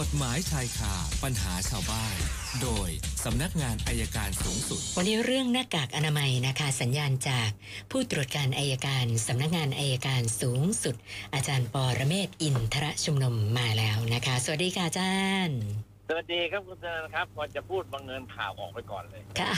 กฎหมายชายคาปัญหาชาวบ้าน โดยสำนักงานอายการสูงสุด วันนี้เรื่องหน้ากากอนามัยนะคะสัญญาณจากผู้ตรวจการอายการสำนักงานอายการสูงสุด อาจารย์ปอระเมศวร์อินทรชุมนุมมาแล้วนะคะ สวัสดีค่ะอาจารย์สวัสดีครับคุณธนาครับพอจะพูดบังเงินข่าวออกไปก่อนเลยค่ะ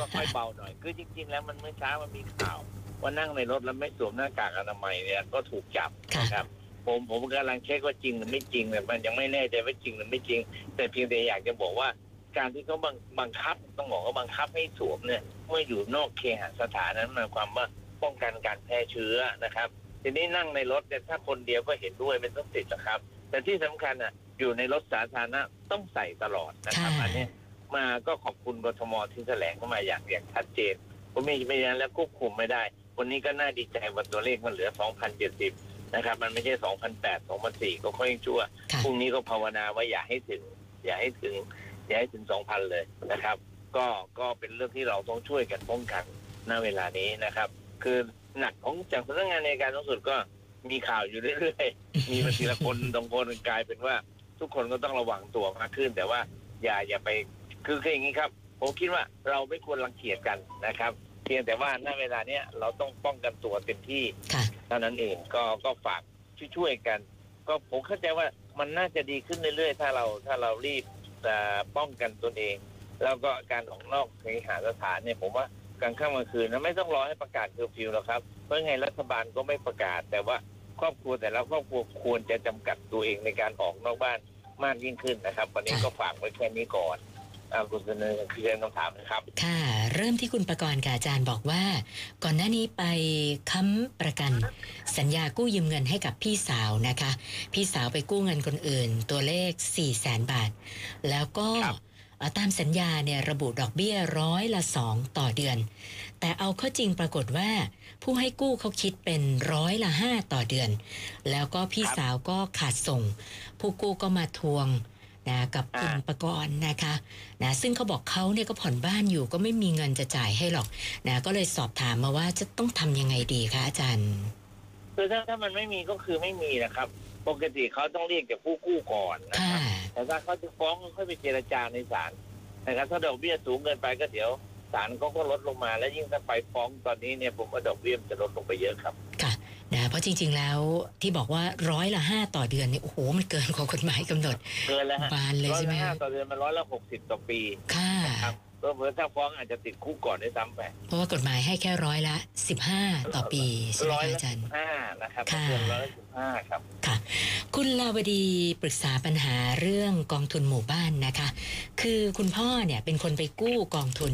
ก็ค่อยเบาหน่อย คือจริง ๆ แล้วมันเมื่อเช้ามันมีข่าว ว่านั่งในรถแล้วไม่สวมหน้ากากอนามัยเนี่ยก็ถูกจับค่ะนะครับ ผมผมกำลังเช็คว่าจริงหรือไม่จริงเนี่ยมันยังไม่แน่ใจว่าจริงหรือไม่จริง แต่เพียงแต่อยากจะบอกว่า การที่เขาบังบังคับต้องบอกว่าบังคับให้สวมเนี่ยเมื่ออยู่นอกเคหสถานนั้นหมายความว่าป้องกันการแพร่เชื้อนะครับ ทีนี้นั่งในรถเนี่ยถ้าคนเดียวก็เห็นด้วยไม่ต้องติดนะครับ แต่ที่สำคัญอะอยู่ในรถสาธารณะต้องใส่ตลอดนะครับค่ะอันเนี้ยมาก็ขอบคุณกทมที่แถลงเข้ามาอย่างอย่างชัดเจนผมไม่ไม่อย่างนั้นแล้วควบคุมไม่ได้ วันนี้ก็น่าดีใจว่าตัวเลขมันเหลือ 2,070 นะครับ มันไม่ใช่2,008 2,004ก็ค่อยชั่วค่ะพรุ่งนี้ก็ภาวนาว่าอย่าให้ถึง อย่าให้ถึง อย่าให้ถึง2,000เลยนะครับ ก็ก็เป็นเรื่องที่เราต้องช่วยกันป้องกันณเวลานี้นะครับ คือหนักของจากสำนักงานในการสูงสุดก็มีข่าวอยู่เรื่อยๆ มีมาทีละคนตรงคนกลายเป็นว่า ทุกคนก็ต้องระวังตัวมากขึ้น แต่ว่าอย่าอย่าไปคือคืออย่างนี้ครับ ผมคิดว่าเราไม่ควรรังเกียจกันนะครับ เพียงแต่ว่าณเวลาเนี้ยเราต้องป้องกันตัวเต็มที่ค่ะ เท่านั้นเองก็ก็ฝากช่วยๆกัน ก็ผมเข้าใจว่ามันน่าจะดีขึ้นเรื่อยๆ ถ้าเราถ้าเรารีบป้องกันตนเอง แล้วก็การออกนอกเคหสถานเนี่ยผมว่ากลางค่ำกลางคืนนะไม่ต้องรอให้ประกาศเคอร์ฟิวหรอกครับ เพราะไงรัฐบาลก็ไม่ประกาศ แต่ว่าครอบครัวแต่ละครอบครัวควรจะจำกัดตัวเองในการออกนอกบ้านมากยิ่งขึ้นนะครับ วันนี้ก็ฝากไว้แค่นี้ก่อน คุณเสนอคือเรื่องคำถามนะครับ ค่ะ เริ่มที่คุณประกรณ์กับอาจารย์บอกว่า ก่อนหน้านี้ไปค้ำประกัน สัญญากู้ยืมเงินให้กับพี่สาวนะคะ พี่สาวไปกู้เงินคนอื่น ตัวเลข4 0 0แสนบาท แล้วก็ครับเอ่อตามสัญญาเนี่ยระบุดอกเบี้ยร้อยละสองต่อเดือน แต่เอาเข้าจริงปรากฏว่า ผู้ให้กู้เขาคิดเป็นร้อยละห้าต่อเดือน แล้วก็พี่ครับสาวก็ขาดส่ง ผู้กู้ก็มาทวง นะกับคุณอ่าประกรณ์นะคะนะซึ่งเขาบอกเขาเนี่ยก็ผ่อนบ้านอยู่ก็ไม่มีเงินจะจ่ายให้หรอกนะก็เลยสอบถามมาว่าจะต้องทำยังไงดีคะอาจารย์คือถ้าถ้ามันไม่มีก็คือไม่มีนะครับ ปกติเขาต้องเรียกจากผู้กู้ก่อนนะคค่ะรับแต่ถ้าเขาจะฟ้องก็ค่อยไปเจรจาในศาลนะครับถ้าดอกเบี้ยสูงเกินไปก็เดี๋ยวศาลเขาก็ลดลงมา แล้วยิ่งถ้าไปฟ้องตอนนี้เนี่ยผมว่าดอกเบี้ยมันจะลดลงไปเยอะครับค่ะ นะเพราะจริง ๆแล้วที่บอกว่าร้อยละห้าต่อเดือนเนี่ยโอ้โหมันเกินกว่ากฎหมายกำหนดเกินแล้วฮะบานเลยร้อยใช่ไหมละห้าคะต่อเดือนมันร้อยละหกสิบต่อปีค่ะครับ เพิ่มเพิ่มถ้าฟ้องอาจจะติดคุกก่อนด้วยซ้ำไปเพราะว่ากฎหมายให้แค่ร้อยละสิบห้าต่อปีใช่ไหมร้อยคะละอาจารย์ ห้านะครับค่ะ เกินร้อยละสิบห้าครับ ค่ะ คุณลาวดีปรึกษาปัญหาเรื่องกองทุนหมู่บ้านนะคะ คือคุณพ่อเนี่ยเป็นคนไปกู้กองทุน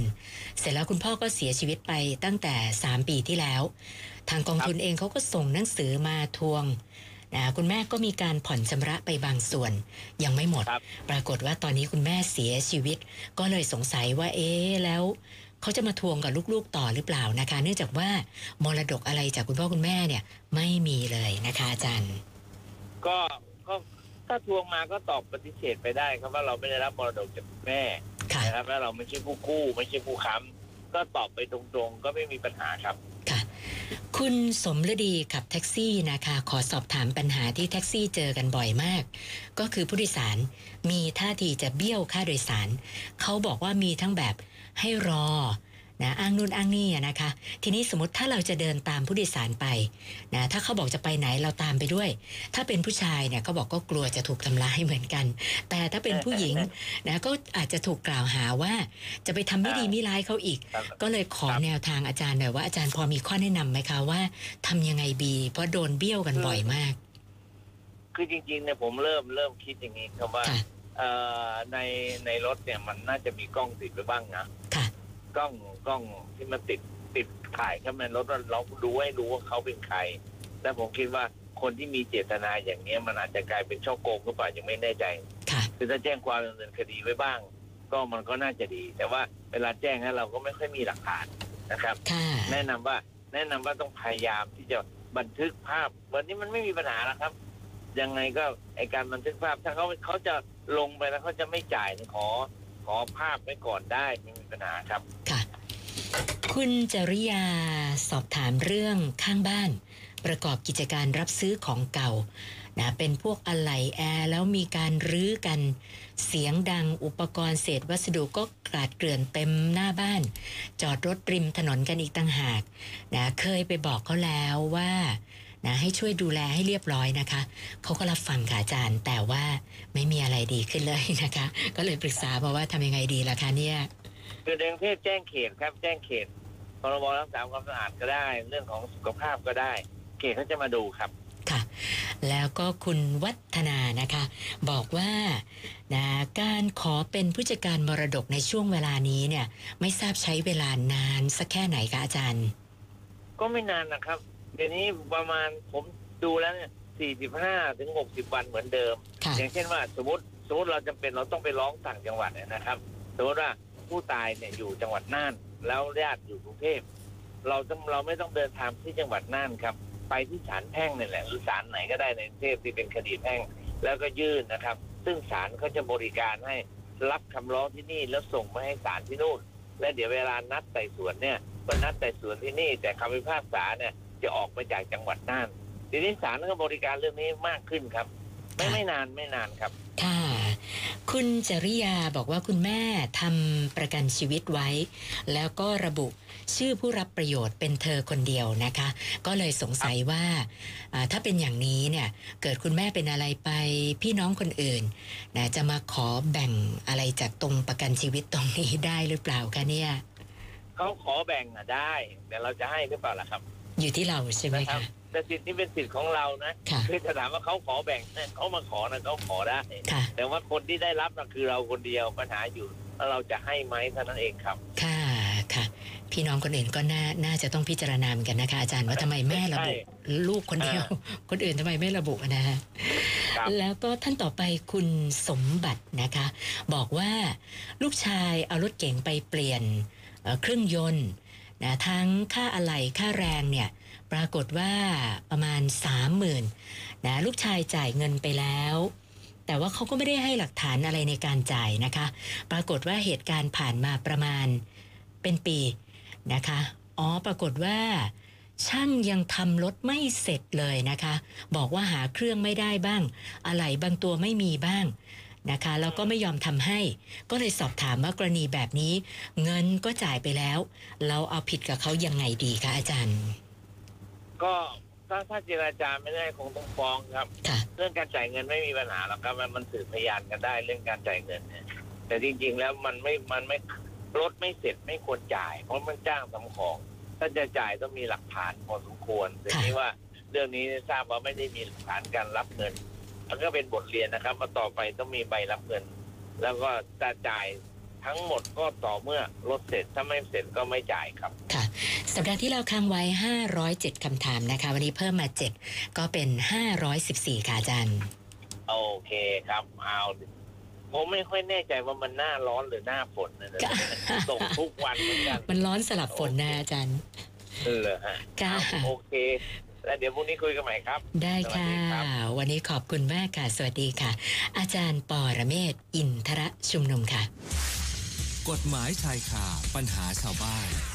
เสร็จแล้วคุณพ่อก็เสียชีวิตไปตั้งแต่ 3 ปีที่แล้ว ทางกองทุนเองเขาก็ส่งหนังสือมาทวง นะคุณแม่ก็มีการผ่อนชำระไปบางส่วน ยังไม่หมดครับปรากฏว่าตอนนี้คุณแม่เสียชีวิต ก็เลยสงสัยว่าเอ๊ะแล้วเขาจะมาทวงกับลูกๆต่อหรือเปล่านะคะ เนื่องจากว่ามรดกอะไรจากคุณพ่อคุณแม่เนี่ยไม่มีเลยนะคะอาจารย์ ก็ก็ถ้าทวงมาก็ตอบปฏิเสธไปได้ครับว่าเราไม่ได้รับมรดกจากคุณแม่ค่ะนะครับแล้วเราไม่ใช่ผู้กู้ ไม่ใช่ผู้ค้ำก็ตอบไปตรงๆ ก็ไม่มีปัญหาครับ คุณสมฤดีขับแท็กซี่นะคะ ขอสอบถามปัญหาที่แท็กซี่เจอกันบ่อยมาก ก็คือผู้โดยสารมีท่าทีจะเบี้ยวค่าโดยสาร เขาบอกว่ามีทั้งแบบให้รอ นะอ้างนู่นอ้างนี่อะนะคะ ทีนี้สมมติถ้าเราจะเดินตามผู้โดยสารไปนะถ้าเขาบอกจะไปไหนเราตามไปด้วย ถ้าเป็นผู้ชายเนี่ยเขาบอกก็กลัวจะถูกทำร้ายเหมือนกัน แต่ถ้าเป็นผู้หญิงนะก็อาจจะถูกกล่าวหาว่าจะไปทำไม่ดีไม่ร้ายเขาอีกครับก็เลยขอครับแนวทางอาจารย์หน่อยว่าอาจารย์พอมีข้อแนะนำไหมคะว่าทำยังไงดีเพราะโดนเบี้ยวกันบ่อยมาก คือจริงๆเนี่ยผมเริ่มเริ่มคิดอย่างนี้ครับว่าค่ะเอ่อในในรถเนี่ยมันน่าจะมีกล้องติดไปบ้างนะค่ะ กล้องกล้องที่มันติดติดถ่ายข้างในรถเราเราดูให้รู้ว่าเขาเป็นใคร และผมคิดว่าคนที่มีเจตนาอย่างเนี้ยมันอาจจะกลายเป็นช่อโกงหรือเปล่ายังไม่แน่ใจค่ะ คือถ้าแจ้งความดำเนินคดีไว้บ้าง ก็มันก็น่าจะดี แต่ว่าเวลาแจ้งให้เราก็ไม่ค่อยมีหลักฐานนะครับ ค่ะ แนะนำว่าแนะนำว่าต้องพยายามที่จะบันทึกภาพ วันนี้มันไม่มีปัญหาแล้วครับ ยังไงก็ไอการบันทึกภาพถ้าเขาเขาจะลงไปแล้วเขาจะไม่จ่ายขอ ขอภาพไว้ก่อนได้ไม่มีปัญหาครับ ค่ะ คุณจริยาสอบถามเรื่องข้างบ้าน ประกอบกิจการรับซื้อของเก่านะเป็นพวกอะไหล่แอร์แล้วมีการรื้อกัน เสียงดังอุปกรณ์เศษวัสดุก็กลาดเกลื่อนเต็มหน้าบ้าน จอดรถริมถนนกันอีกต่างหากนะเคยไปบอกเขาแล้วว่า นะให้ช่วยดูแลให้เรียบร้อยนะคะเขาก็รับฟังค่ะอาจารย์ แต่ว่าไม่มีอะไรดีขึ้นเลยนะคะ ก็เลยปรึกษามาว่าทำยังไงดีล่ะคะเนี่ยคือในกรุงเทพแจ้งเขตครับแจ้งเขตพรบรักษาความสะอาดก็ได้ เรื่องของสุขภาพก็ได้ เขตเขาจะมาดูครับค่ะ แล้วก็คุณวัฒนานะคะ บอกว่านะการขอเป็นผู้จัดการมรดกในช่วงเวลานี้เนี่ย ไม่ทราบใช้เวลานานสักแค่ไหนคะอาจารย์ ก็ไม่นานนะครับ เดี๋ยวนี้ประมาณผมดูแล้วเนี่ย45ถึง60วันเหมือนเดิม ค่ะอย่างเช่นว่าสมมติสมมติเราจำเป็นเราต้องไปร้องต่างจังหวัดเนี่ยนะครับ สมมติว่าผู้ตายเนี่ยอยู่จังหวัดน่าน แล้วญาติอยู่กรุงเทพเราต้องเราไม่ต้องเดินทางที่จังหวัดน่านครับ ไปที่ศาลแพ่งนี่แหละหรือศาลไหนก็ได้ในกรุงเทพที่เป็นคดีแพ่ง แล้วก็ยื่นนะครับ ซึ่งศาลเขาจะบริการให้รับคำร้องที่นี่แล้วส่งไปให้ศาลที่นู่น และเดี๋ยวเวลานัดไต่สวนเนี่ยก็นัดไต่สวนที่นี่ แต่คำพิพากษาเนี่ย จะออกมาจากจังหวัดน่านทีนี้ศาลก็บริการเรื่องนี้มากขึ้นครับ ไม่ไม่นานไม่นานครับ ค่ะ คุณจริยาบอกว่าคุณแม่ทำประกันชีวิตไว้ แล้วก็ระบุชื่อผู้รับประโยชน์เป็นเธอคนเดียวนะคะ ก็เลยสงสัยว่าอ่าถ้าเป็นอย่างนี้เนี่ย เกิดคุณแม่เป็นอะไรไปพี่น้องคนอื่นนะจะมาขอแบ่งอะไรจากตรงประกันชีวิตตรงนี้ได้หรือเปล่าคะเนี่ยเขาขอแบ่งอะได้ แต่เราจะให้หรือเปล่าล่ะครับ อยู่ที่เราใช่ไหมนะครัคะบแต่สิทธิ์นี้เป็นสิทธิ์ของเรานะค่ะ คือจะถามว่าเขาขอแบ่งเนี่ยเขามาขอนะเขาขอได้ ค่ะ แต่ว่าคนที่ได้รับน่ะคือเราคนเดียวปัญหาอยู่แล้วเราจะให้ไหมเท่านั้นเองครับ ค่ะ ค่ะ พี่น้องคนอื่นก็น่า น่าจะต้องพิจารณาเหมือนกันนะคะ อาจารย์ว่าทำไมแม่ระบุ ใช่ลูกคนเดียว คนอื่นทำไมไม่ระบุนะฮะครับ แล้วก็ท่านต่อไปคุณสมบัตินะคะ บอกว่าลูกชายเอารถเก๋งไปเปลี่ยนเอ่อเครื่องยนต์ นะทั้งค่าอะไหล่ค่าแรงเนี่ยปรากฏว่าประมาณสามหมื่นนะลูกชายจ่ายเงินไปแล้ว แต่ว่าเขาก็ไม่ได้ให้หลักฐานอะไรในการจ่ายนะคะ ปรากฏว่าเหตุการณ์ผ่านมาประมาณเป็นปีนะคะอ๋อปรากฏว่าช่างยังทำรถไม่เสร็จเลยนะคะ บอกว่าหาเครื่องไม่ได้บ้าง อะไหล่บางตัวไม่มีบ้าง นะคะแล้วก็ไม่ยอมทำให้ ก็เลยสอบถามว่ากรณีแบบนี้ เงินก็จ่ายไปแล้ว เราเอาผิดกับเขายังไงดีคะอาจารย์ ก็ถ้าถ้าเจราจาไม่ได้คงต้องฟ้องครับค่ะเรื่องการจ่ายเงินไม่มีปัญหาหรอกครับมันมันสืบพยานกันได้เรื่องการจ่ายเงินเนี่ยแต่จริง ๆ แล้วมันไม่มันไม่รถไม่เสร็จไม่ควรจ่าย เพราะมันจ้างทำของถ้าจะจ่ายต้องมีหลักฐานพอสมควรแต่ค่ะนี้ว่าเรื่องนี้ทราบว่าไม่ได้มีหลักฐานการรับเงิน มันก็เป็นบทเรียนนะครับว่าต่อไปต้องมีใบรับเงิน แล้วก็จะจ่ายทั้งหมดก็ต่อเมื่อรถเสร็จถ้าไม่เสร็จก็ไม่จ่ายครับค่ะสัปดาห์ที่เราค้างไว้ 507 คำถามนะคะ วันนี้เพิ่มมา 7 ก็เป็น 514 ค่ะอาจารย์โอเคครับเอาผมไม่ค่อยแน่ใจว่ามันหน้าร้อนหรือหน้าฝนนะเนี่ยค่ะตกทุกวันเหมือนกันมันร้อนสลับฝนนะอาจารย์เออฮะค่ะเอาโอเค แล้วเดี๋ยวพรุ่งนี้คุยกันใหม่ครับ ได้ค่ะ สวัสดีครับ วันนี้ขอบคุณมากค่ะ สวัสดีค่ะ อาจารย์ปอระเมศวร์อินทระชุมนุมค่ะ กฎหมายชายคาปัญหาชาวบ้าน